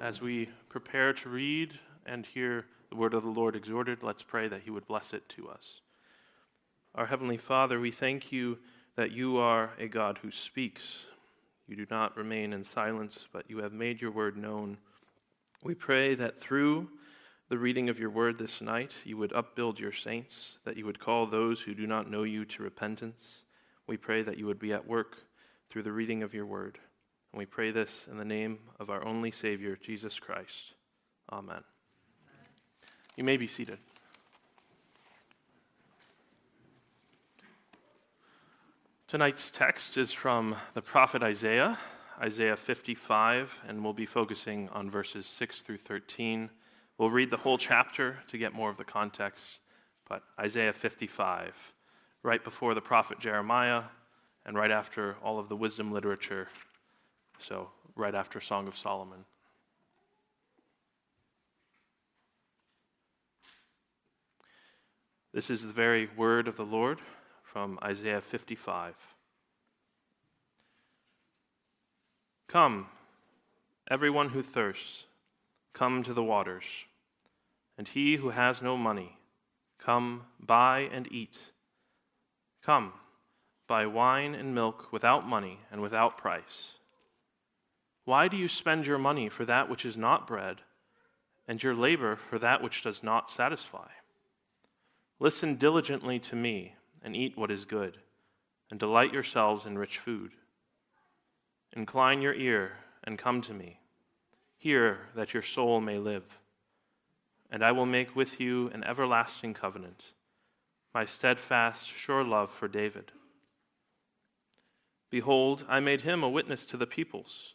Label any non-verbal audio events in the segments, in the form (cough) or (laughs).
As we prepare to read and hear the word of the Lord exhorted, let's pray that He would bless it to us. Our Heavenly Father, we thank you that you are a God who speaks. You do not remain in silence, but you have made your word known. We pray that through the reading of your word this night, you would upbuild your saints, that you would call those who do not know you to repentance. We pray that you would be at work through the reading of your word. And we pray this in the name of our only Savior, Jesus Christ. Amen. You may be seated. Tonight's text is from the prophet Isaiah, Isaiah 55, and we'll be focusing on verses 6 through 13. We'll read the whole chapter to get more of the context, but Isaiah 55, right before the prophet Jeremiah, and right after all of the wisdom literature so, right after Song of Solomon. This is the very word of the Lord from Isaiah 55. Come, everyone who thirsts, come to the waters. And he who has no money, come, buy and eat. Come, buy wine and milk without money and without price. Why do you spend your money for that which is not bread, and your labor for that which does not satisfy? Listen diligently to me, and eat what is good, and delight yourselves in rich food. Incline your ear, and come to me. Hear that your soul may live. And I will make with you an everlasting covenant, my steadfast, sure love for David. Behold, I made him a witness to the peoples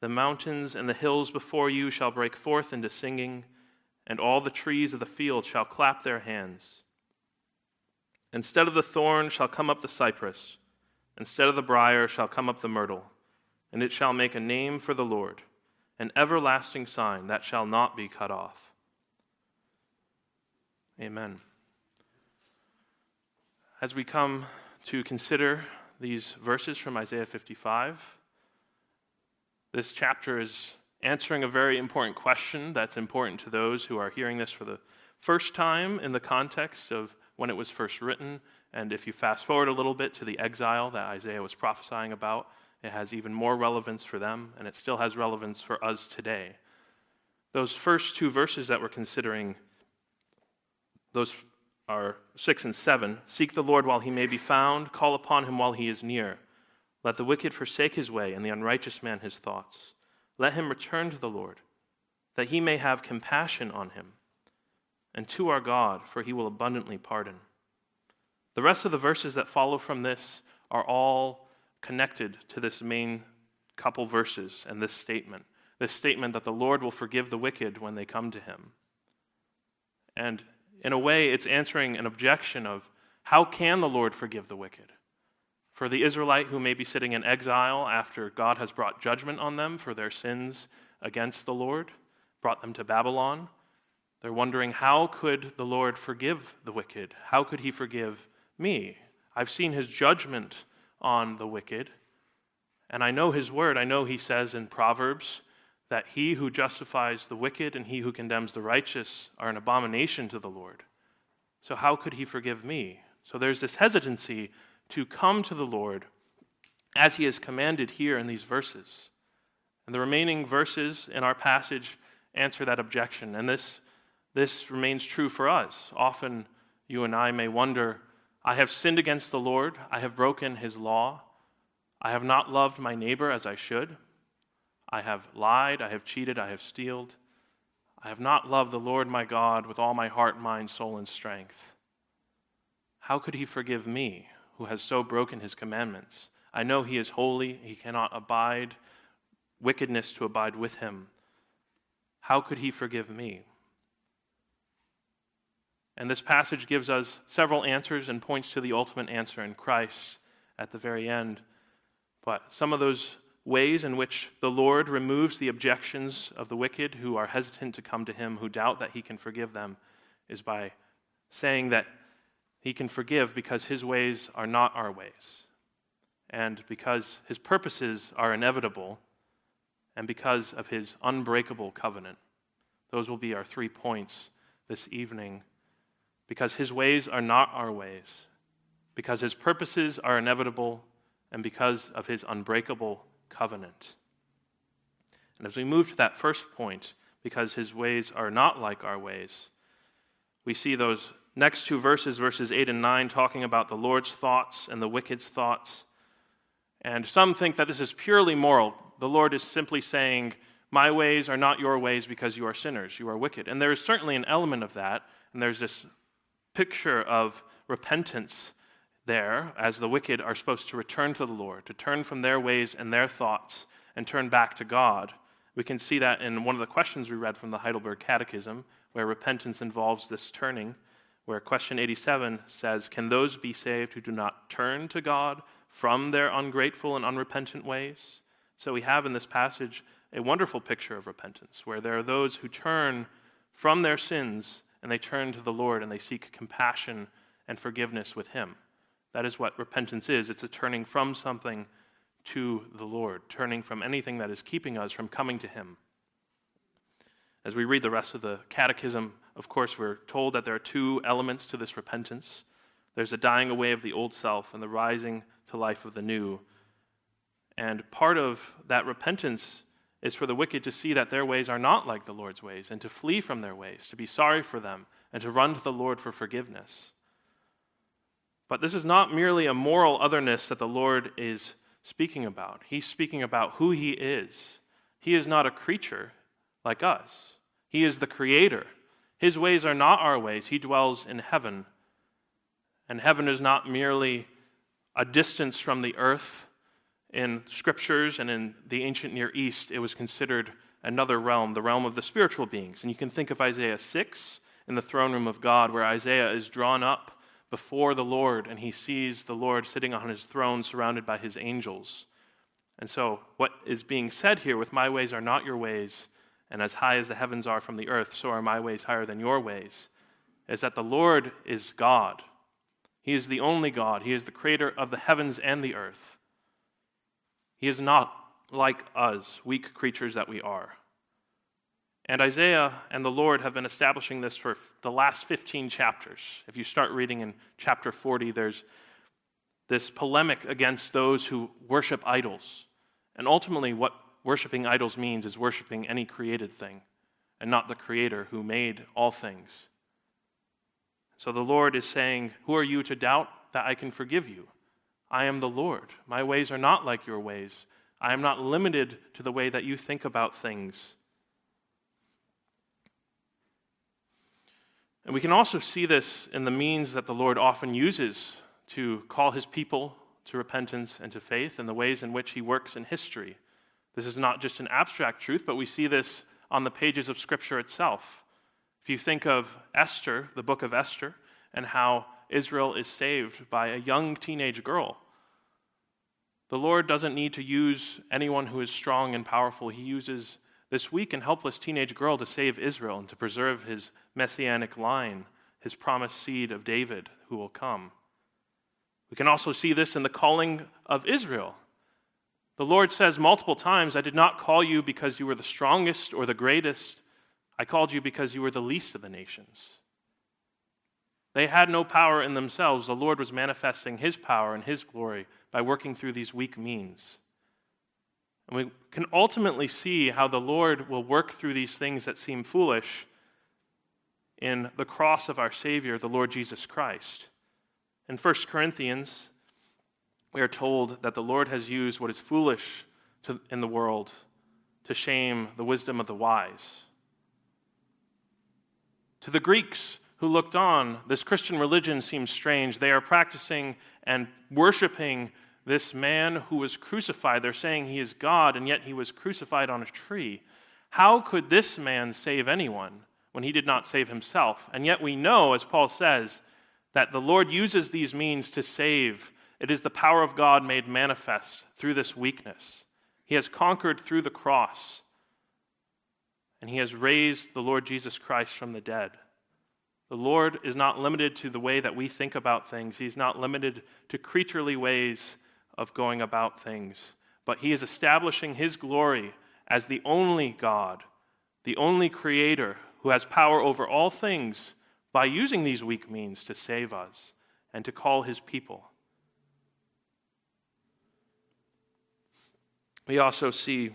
The mountains and the hills before you shall break forth into singing, and all the trees of the field shall clap their hands. Instead of the thorn shall come up the cypress, instead of the brier shall come up the myrtle, and it shall make a name for the Lord, an everlasting sign that shall not be cut off. Amen. As we come to consider these verses from Isaiah 55, this chapter is answering a very important question that's important to those who are hearing this for the first time in the context of when it was first written. And if you fast forward a little bit to the exile that Isaiah was prophesying about, it has even more relevance for them, and it still has relevance for us today. Those first two verses that we're considering, those are six and seven. Seek the Lord while he may be found, call upon him while he is near. Let the wicked forsake his way, and the unrighteous man his thoughts. Let him return to the Lord, that he may have compassion on him, and to our God, for he will abundantly pardon. The rest of the verses that follow from this are all connected to this main couple verses and this statement this statement that the Lord will forgive the wicked when they come to him. And in a way, it's answering an objection of how can the Lord forgive the wicked? For the Israelite who may be sitting in exile after God has brought judgment on them for their sins against the Lord, brought them to Babylon, they're wondering how could the Lord forgive the wicked? How could he forgive me. I've seen his judgment on the wicked, and I know his word. I know he says in Proverbs that he who justifies the wicked and he who condemns the righteous are an abomination to the Lord. So, how could he forgive me? So, there's this hesitancy to come to the Lord as he has commanded here in these verses. And the remaining verses in our passage answer that objection. And this, this remains true for us. Often you and I may wonder I have sinned against the Lord, I have broken his law, I have not loved my neighbor as I should, I have lied, I have cheated, I have stealed. I have not loved the Lord my God with all my heart, mind, soul, and strength. How could he forgive me, who has so broken his commandments? I know he is holy, he cannot abide wickedness to abide with him. How could he forgive me? And this passage gives us several answers and points to the ultimate answer in Christ at the very end. But some of those ways in which the Lord removes the objections of the wicked who are hesitant to come to him, who doubt that he can forgive them, is by saying that he can forgive because his ways are not our ways, and because his purposes are inevitable, and because of his unbreakable covenant. Those will be our three points this evening because his ways are not our ways, because his purposes are inevitable, and because of his unbreakable covenant. And as we move to that first point, because his ways are not like our ways, we see those next two verses, verses 8 and 9, talking about the Lord's thoughts and the wicked's thoughts. And some think that this is purely moral. The Lord is simply saying, My ways are not your ways because you are sinners, you are wicked. And there is certainly an element of that. And there's this picture of repentance there, as the wicked are supposed to return to the Lord, to turn from their ways and their thoughts and turn back to God. We can see that in one of the questions we read from the Heidelberg Catechism, where repentance involves this turning, where question 87 says, Can those be saved who do not turn to God from their ungrateful and unrepentant ways? So we have in this passage a wonderful picture of repentance, where there are those who turn from their sins and they turn to the Lord and they seek compassion and forgiveness with Him. That is what repentance is it's a turning from something to the Lord, turning from anything that is keeping us from coming to Him. As we read the rest of the catechism, of course, we're told that there are two elements to this repentance there's a dying away of the old self and the rising to life of the new. And part of that repentance is for the wicked to see that their ways are not like the Lord's ways and to flee from their ways, to be sorry for them, and to run to the Lord for forgiveness. But this is not merely a moral otherness that the Lord is speaking about. He's speaking about who He is. He is not a creature like us, He is the Creator. His ways are not our ways. He dwells in heaven. And heaven is not merely a distance from the earth in scriptures and in the ancient Near East, it was considered another realm, the realm of the spiritual beings. And you can think of Isaiah 6 in the throne room of God, where Isaiah is drawn up before the Lord and he sees the Lord sitting on his throne surrounded by his angels. And so, what is being said here with my ways are not your ways, and as high as the heavens are from the earth, so are my ways higher than your ways, is that the Lord is God. He is the only God, He is the creator of the heavens and the earth. He is not like us, weak creatures that we are. And Isaiah and the Lord have been establishing this for the last 15 chapters. If you start reading in chapter 40, there's this polemic against those who worship idols. And ultimately, what worshiping idols means is worshiping any created thing and not the Creator who made all things. So the Lord is saying, Who are you to doubt that I can forgive you? I am the Lord. My ways are not like your ways. I am not limited to the way that you think about things. And we can also see this in the means that the Lord often uses to call his people to repentance and to faith, and the ways in which he works in history. This is not just an abstract truth, but we see this on the pages of Scripture itself. If you think of Esther, the book of Esther, and how Israel is saved by a young teenage girl. The Lord doesn't need to use anyone who is strong and powerful. He uses this weak and helpless teenage girl to save Israel and to preserve his messianic line, his promised seed of David who will come. We can also see this in the calling of Israel. The Lord says multiple times, I did not call you because you were the strongest or the greatest. I called you because you were the least of the nations. They had no power in themselves. The Lord was manifesting his power and his glory by working through these weak means. And we can ultimately see how the Lord will work through these things that seem foolish in the cross of our Savior, the Lord Jesus Christ. In 1 Corinthians, we are told that the Lord has used what is foolish to, in the world to shame the wisdom of the wise. To the Greeks who looked on, this Christian religion seems strange. They are practicing and worshiping this man who was crucified. They're saying he is God, and yet he was crucified on a tree. How could this man save anyone when he did not save himself? And yet we know, as Paul says, that the Lord uses these means to save it is the power of God made manifest through this weakness. He has conquered through the cross, and He has raised the Lord Jesus Christ from the dead. The Lord is not limited to the way that we think about things, He's not limited to creaturely ways of going about things, but He is establishing His glory as the only God, the only Creator who has power over all things by using these weak means to save us and to call His people. We also see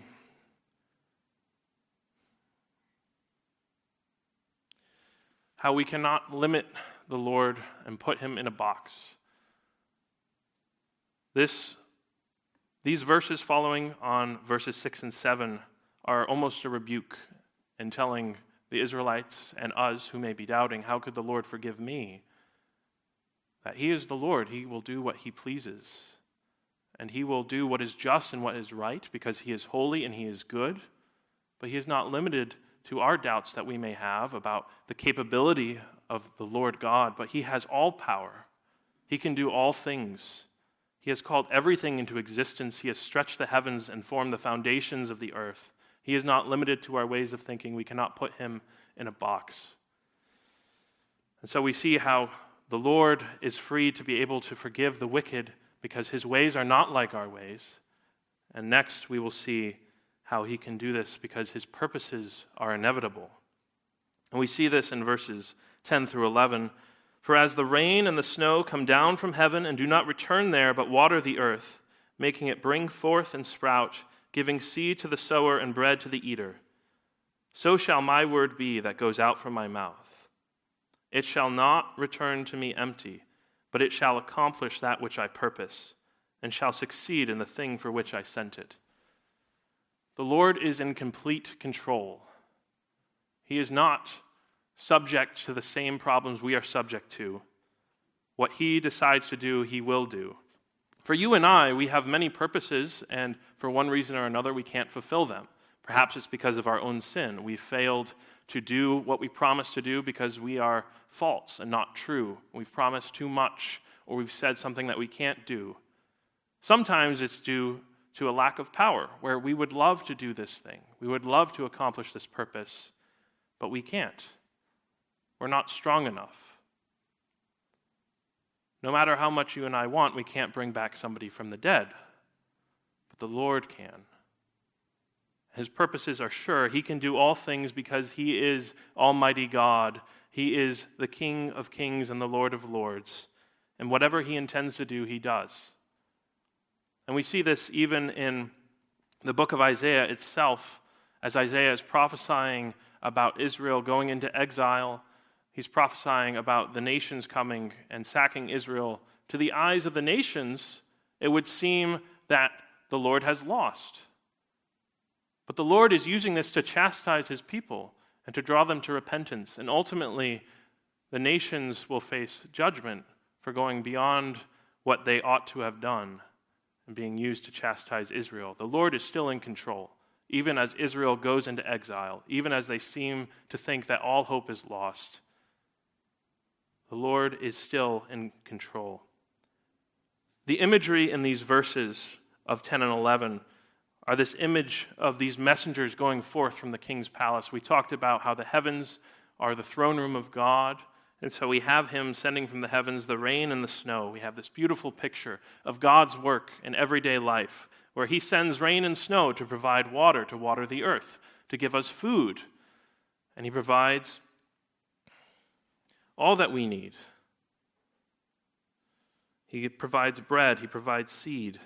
how we cannot limit the Lord and put him in a box. This, these verses following on verses 6 and 7 are almost a rebuke in telling the Israelites and us who may be doubting, How could the Lord forgive me? That He is the Lord, He will do what He pleases and he will do what is just and what is right because he is holy and he is good. But he is not limited to our doubts that we may have about the capability of the Lord God, but he has all power. He can do all things. He has called everything into existence. He has stretched the heavens and formed the foundations of the earth. He is not limited to our ways of thinking. We cannot put him in a box. And so we see how the Lord is free to be able to forgive the wicked because his ways are not like our ways. And next, we will see how he can do this because his purposes are inevitable. And we see this in verses 10 through 11. For as the rain and the snow come down from heaven and do not return there, but water the earth, making it bring forth and sprout, giving seed to the sower and bread to the eater, so shall my word be that goes out from my mouth. It shall not return to me empty but it shall accomplish that which I purpose, and shall succeed in the thing for which I sent it. The Lord is in complete control. He is not subject to the same problems we are subject to. What He decides to do, He will do. For you and I, we have many purposes, and for one reason or another, we can't fulfill them. Perhaps it's because of our own sin. We failed to do what we promised to do because we are false and not true. We've promised too much, or we've said something that we can't do. Sometimes it's due to a lack of power, where we would love to do this thing, we would love to accomplish this purpose, but we can't. We're not strong enough. No matter how much you and I want, we can't bring back somebody from the dead, but the Lord can. His purposes are sure. He can do all things because He is Almighty God. He is the King of kings and the Lord of lords. And whatever He intends to do, He does. And we see this even in the book of Isaiah itself, as Isaiah is prophesying about Israel going into exile. He's prophesying about the nations coming and sacking Israel. To the eyes of the nations, it would seem that the Lord has lost but the Lord is using this to chastise his people and to draw them to repentance. And ultimately, the nations will face judgment for going beyond what they ought to have done and being used to chastise Israel. The Lord is still in control, even as Israel goes into exile, even as they seem to think that all hope is lost. The Lord is still in control. The imagery in these verses of 10 and 11 are this image of these messengers going forth from the king's palace. We talked about how the heavens are the throne room of God, And so we have him sending from the heavens the rain and the snow. We have this beautiful picture of God's work in everyday life, where he sends rain and snow to provide water to water the earth, to give us food. And he provides all that we need. He provides bread, he provides seed.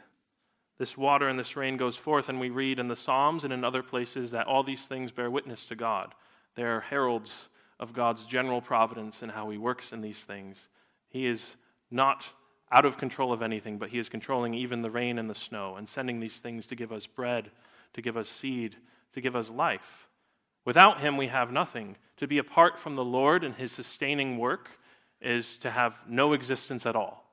This water and this rain goes forth, and we read in the Psalms and in other places that all these things bear witness to God. They're heralds of God's general providence and how He works in these things. He is not out of control of anything, but He is controlling even the rain and the snow and sending these things to give us bread, to give us seed, to give us life. Without Him, we have nothing. To be apart from the Lord and His sustaining work is to have no existence at all.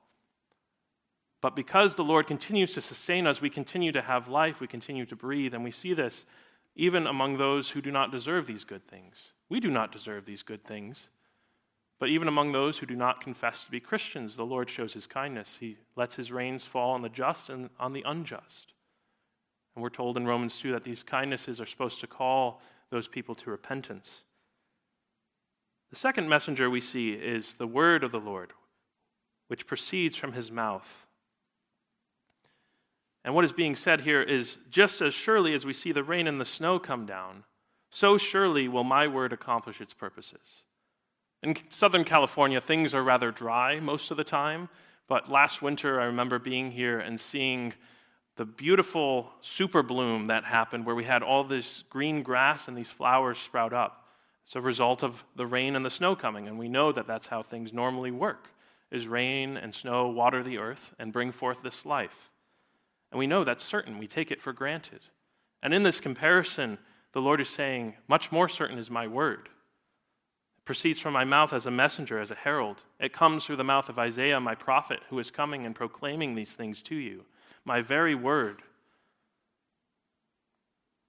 But because the Lord continues to sustain us, we continue to have life, we continue to breathe, and we see this even among those who do not deserve these good things. We do not deserve these good things. But even among those who do not confess to be Christians, the Lord shows his kindness. He lets his rains fall on the just and on the unjust. And we're told in Romans 2 that these kindnesses are supposed to call those people to repentance. The second messenger we see is the word of the Lord, which proceeds from his mouth. And what is being said here is just as surely as we see the rain and the snow come down, so surely will my word accomplish its purposes. In Southern California, things are rather dry most of the time, but last winter I remember being here and seeing the beautiful super bloom that happened where we had all this green grass and these flowers sprout up. It's a result of the rain and the snow coming, and we know that that's how things normally work. Is rain and snow water the earth and bring forth this life. And we know that's certain. We take it for granted. And in this comparison, the Lord is saying, Much more certain is my word. It proceeds from my mouth as a messenger, as a herald. It comes through the mouth of Isaiah, my prophet, who is coming and proclaiming these things to you. My very word.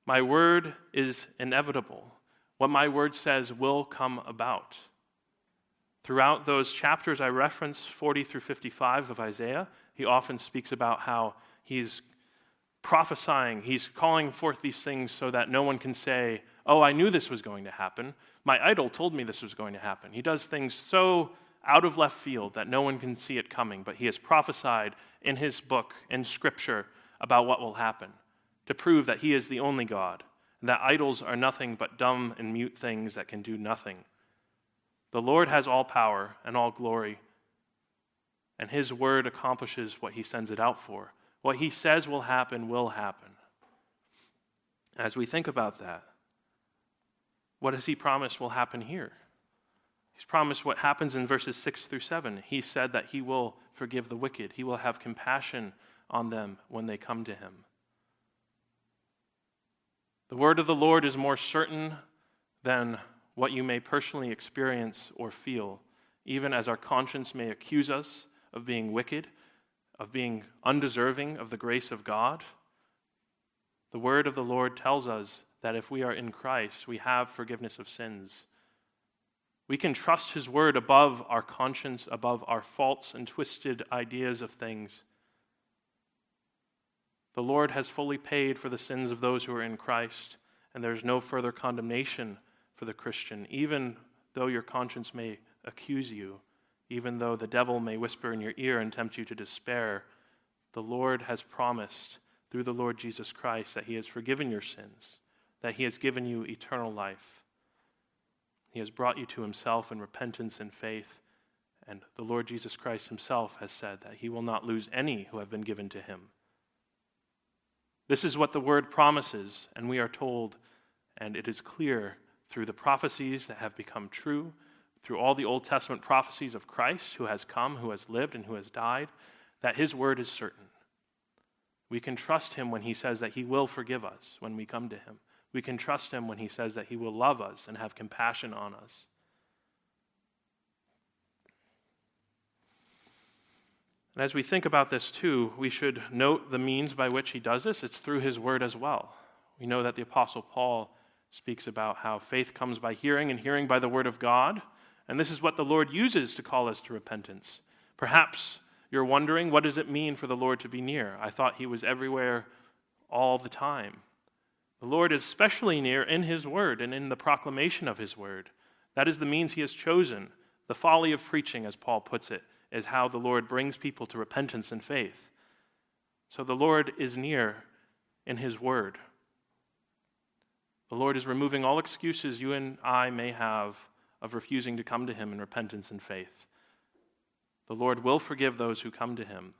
My word is inevitable. What my word says will come about. Throughout those chapters I reference, 40 through 55 of Isaiah, he often speaks about how He's prophesying, he's calling forth these things so that no one can say, Oh, I knew this was going to happen. My idol told me this was going to happen. He does things so out of left field that no one can see it coming, but he has prophesied in his book, in Scripture, about what will happen to prove that he is the only God, and that idols are nothing but dumb and mute things that can do nothing. The Lord has all power and all glory, and his word accomplishes what he sends it out for. What he says will happen will happen. As we think about that, what has he promised will happen here? He's promised what happens in verses 6 through 7. He said that he will forgive the wicked, he will have compassion on them when they come to him. The word of the Lord is more certain than what you may personally experience or feel, even as our conscience may accuse us of being wicked of being undeserving of the grace of God. The word of the Lord tells us that if we are in Christ, we have forgiveness of sins. We can trust his word above our conscience, above our false and twisted ideas of things. The Lord has fully paid for the sins of those who are in Christ, and there's no further condemnation for the Christian, even though your conscience may accuse you even though the devil may whisper in your ear and tempt you to despair, the Lord has promised through the Lord Jesus Christ that He has forgiven your sins, that He has given you eternal life. He has brought you to Himself in repentance and faith, and the Lord Jesus Christ Himself has said that He will not lose any who have been given to Him. This is what the Word promises, and we are told, and it is clear through the prophecies that have become true through all the Old Testament prophecies of Christ, who has come, who has lived, and who has died, that his word is certain. We can trust him when he says that he will forgive us when we come to him. We can trust him when he says that he will love us and have compassion on us. And as we think about this too, we should note the means by which he does this. It's through his word as well. We know that the Apostle Paul speaks about how faith comes by hearing, and hearing by the word of God. And this is what the Lord uses to call us to repentance. Perhaps you're wondering, what does it mean for the Lord to be near? I thought he was everywhere all the time. The Lord is especially near in his word and in the proclamation of his word. That is the means he has chosen. The folly of preaching, as Paul puts it, is how the Lord brings people to repentance and faith. So the Lord is near in his word. The Lord is removing all excuses you and I may have of refusing to come to him in repentance and faith. The Lord will forgive those who come to him.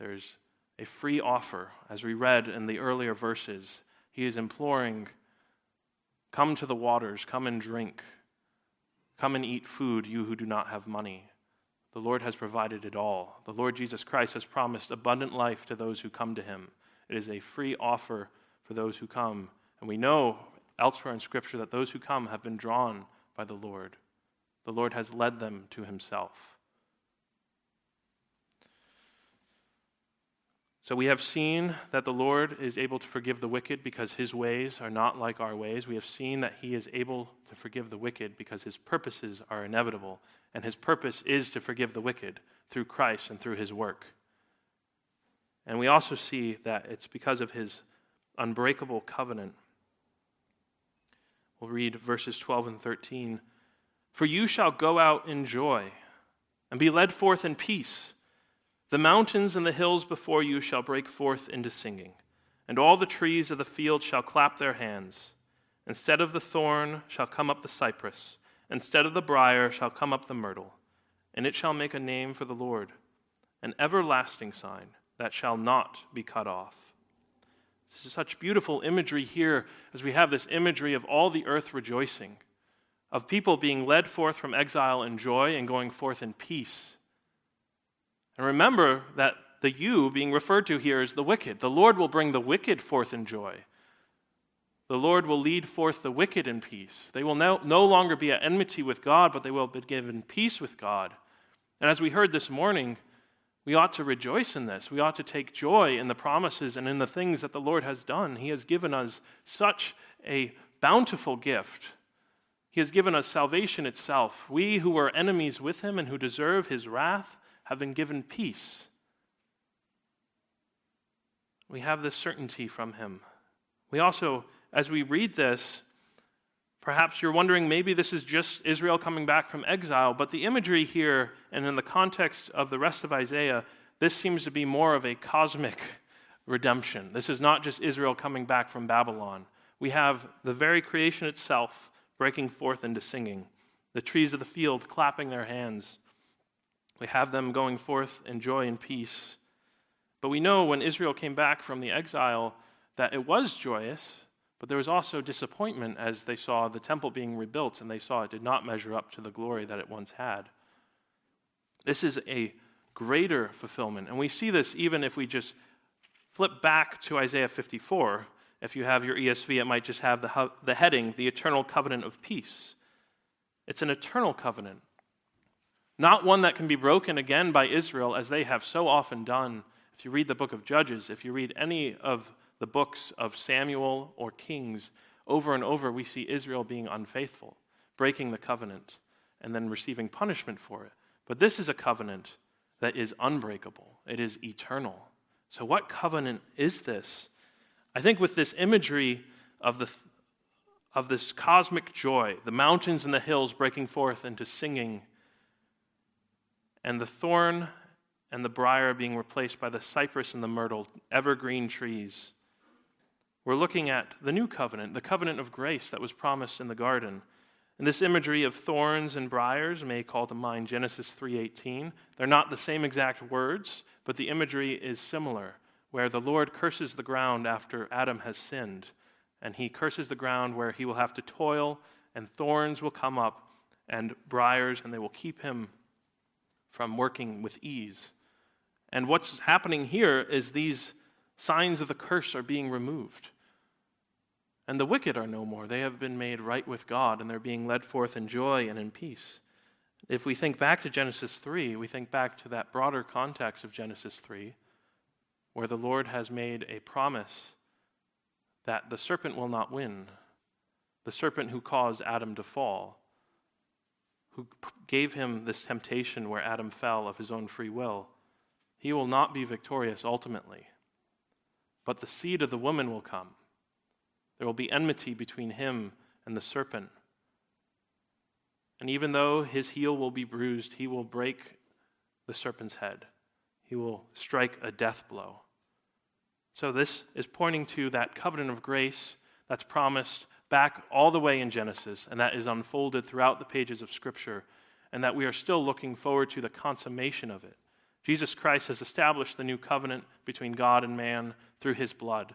There's a free offer, as we read in the earlier verses. He is imploring, Come to the waters, come and drink. Come and eat food, you who do not have money. The Lord has provided it all. The Lord Jesus Christ has promised abundant life to those who come to him. It is a free offer for those who come. And we know elsewhere in Scripture that those who come have been drawn by the Lord. The Lord has led them to himself. So we have seen that the Lord is able to forgive the wicked because his ways are not like our ways. We have seen that he is able to forgive the wicked because his purposes are inevitable. And his purpose is to forgive the wicked through Christ and through his work. And we also see that it's because of his unbreakable covenant. We'll read verses 12 and 13. For you shall go out in joy and be led forth in peace. The mountains and the hills before you shall break forth into singing, and all the trees of the field shall clap their hands. Instead of the thorn shall come up the cypress, instead of the brier shall come up the myrtle, and it shall make a name for the Lord, an everlasting sign that shall not be cut off. This is such beautiful imagery here as we have this imagery of all the earth rejoicing, of people being led forth from exile in joy and going forth in peace and remember that the you being referred to here is the wicked. The Lord will bring the wicked forth in joy. The Lord will lead forth the wicked in peace. They will no, longer be at enmity with God, but they will be given peace with God. And as we heard this morning, we ought to rejoice in this. We ought to take joy in the promises and in the things that the Lord has done. He has given us such a bountiful gift. He has given us salvation itself. We who were enemies with him and who deserve his wrath have been given peace. We have this certainty from him. We also, as we read this, perhaps you're wondering maybe this is just Israel coming back from exile, but the imagery here and in the context of the rest of Isaiah, this seems to be more of a cosmic (laughs) redemption. This is not just Israel coming back from Babylon. We have the very creation itself breaking forth into singing, the trees of the field clapping their hands, we have them going forth in joy and peace. But we know when Israel came back from the exile that it was joyous, but there was also disappointment as they saw the temple being rebuilt and they saw it did not measure up to the glory that it once had. This is a greater fulfillment. And we see this even if we just flip back to Isaiah 54. If you have your ESV, it might just have the, the heading, The Eternal Covenant of Peace. It's an eternal covenant not one that can be broken again by Israel as they have so often done. If you read the book of Judges, if you read any of the books of Samuel or Kings, over and over we see Israel being unfaithful, breaking the covenant, and then receiving punishment for it. But this is a covenant that is unbreakable, it is eternal. So, what covenant is this? I think with this imagery of, the, of this cosmic joy, the mountains and the hills breaking forth into singing and the thorn and the brier being replaced by the cypress and the myrtle, evergreen trees. We're looking at the new covenant, the covenant of grace that was promised in the garden. And this imagery of thorns and briars may call to mind Genesis 3:18. They're not the same exact words, but the imagery is similar, where the Lord curses the ground after Adam has sinned, and he curses the ground where he will have to toil and thorns will come up and briars and they will keep him from working with ease. And what's happening here is these signs of the curse are being removed. And the wicked are no more. They have been made right with God, and they're being led forth in joy and in peace. If we think back to Genesis 3, we think back to that broader context of Genesis 3, where the Lord has made a promise that the serpent will not win, the serpent who caused Adam to fall who gave him this temptation where Adam fell of his own free will, he will not be victorious ultimately. But the seed of the woman will come. There will be enmity between him and the serpent. And even though his heel will be bruised, he will break the serpent's head. He will strike a death blow. So, this is pointing to that covenant of grace that's promised back all the way in Genesis, and that is unfolded throughout the pages of Scripture, and that we are still looking forward to the consummation of it. Jesus Christ has established the new covenant between God and man through his blood,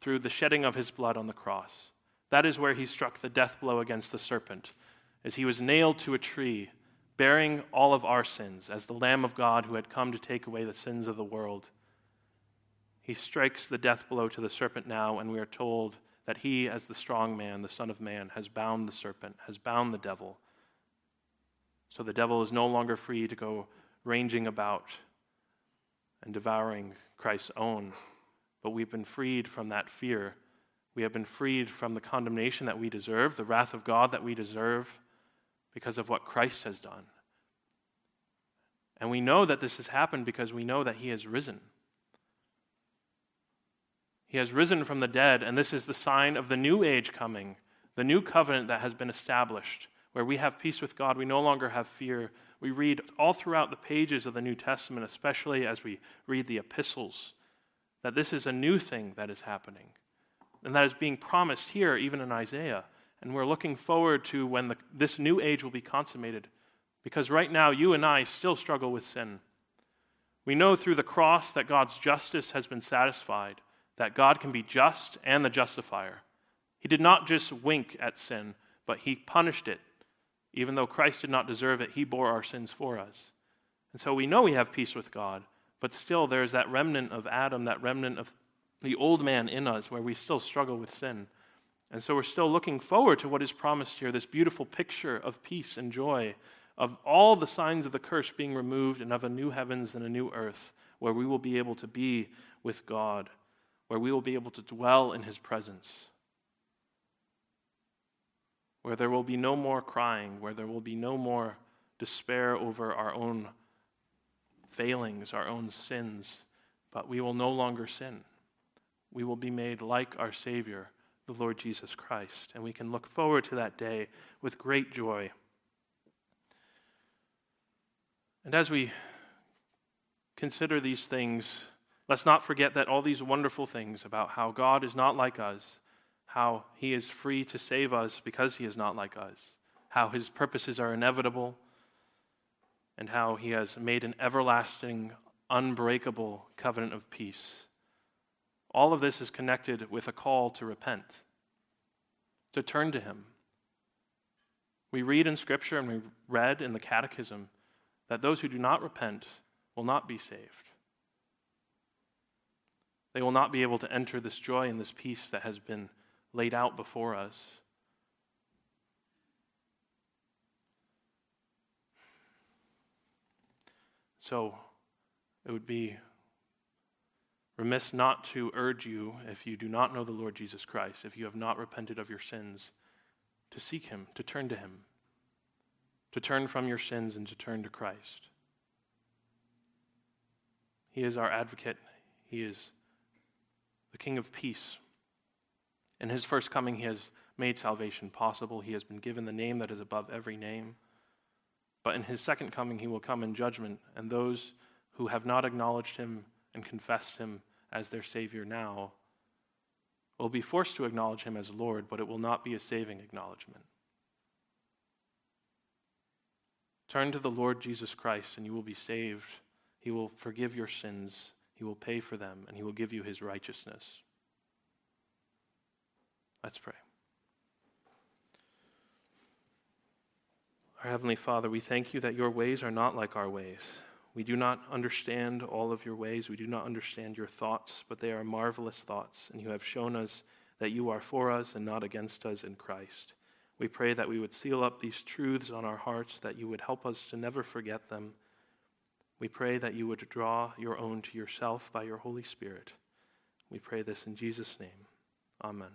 through the shedding of his blood on the cross. That is where he struck the death blow against the serpent, as he was nailed to a tree, bearing all of our sins, as the Lamb of God who had come to take away the sins of the world. He strikes the death blow to the serpent now, and we are told that he, as the strong man, the Son of Man, has bound the serpent, has bound the devil. So the devil is no longer free to go ranging about and devouring Christ's own, but we've been freed from that fear. We have been freed from the condemnation that we deserve, the wrath of God that we deserve, because of what Christ has done. And we know that this has happened because we know that he has risen. He has risen from the dead, and this is the sign of the new age coming, the new covenant that has been established, where we have peace with God. We no longer have fear. We read all throughout the pages of the New Testament, especially as we read the epistles, that this is a new thing that is happening. And that is being promised here, even in Isaiah. And we're looking forward to when the, this new age will be consummated. Because right now, you and I still struggle with sin. We know through the cross that God's justice has been satisfied that God can be just and the justifier. He did not just wink at sin, but he punished it. Even though Christ did not deserve it, he bore our sins for us. And so we know we have peace with God, but still there's that remnant of Adam, that remnant of the old man in us where we still struggle with sin. And so we're still looking forward to what is promised here this beautiful picture of peace and joy, of all the signs of the curse being removed, and of a new heavens and a new earth where we will be able to be with God where we will be able to dwell in his presence, where there will be no more crying, where there will be no more despair over our own failings, our own sins, but we will no longer sin. We will be made like our Savior, the Lord Jesus Christ, and we can look forward to that day with great joy. And as we consider these things, Let's not forget that all these wonderful things about how God is not like us, how he is free to save us because he is not like us, how his purposes are inevitable, and how he has made an everlasting, unbreakable covenant of peace. All of this is connected with a call to repent, to turn to him. We read in Scripture and we read in the Catechism that those who do not repent will not be saved. They will not be able to enter this joy and this peace that has been laid out before us. So it would be remiss not to urge you, if you do not know the Lord Jesus Christ, if you have not repented of your sins, to seek Him, to turn to Him, to turn from your sins and to turn to Christ. He is our advocate. He is the King of Peace. In his first coming, he has made salvation possible. He has been given the name that is above every name. But in his second coming, he will come in judgment, and those who have not acknowledged him and confessed him as their Savior now will be forced to acknowledge him as Lord, but it will not be a saving acknowledgement. Turn to the Lord Jesus Christ, and you will be saved. He will forgive your sins he will pay for them, and He will give you His righteousness. Let's pray. Our Heavenly Father, we thank you that your ways are not like our ways. We do not understand all of your ways. We do not understand your thoughts, but they are marvelous thoughts, and you have shown us that you are for us and not against us in Christ. We pray that we would seal up these truths on our hearts, that you would help us to never forget them we pray that you would draw your own to yourself by your Holy Spirit. We pray this in Jesus' name. Amen.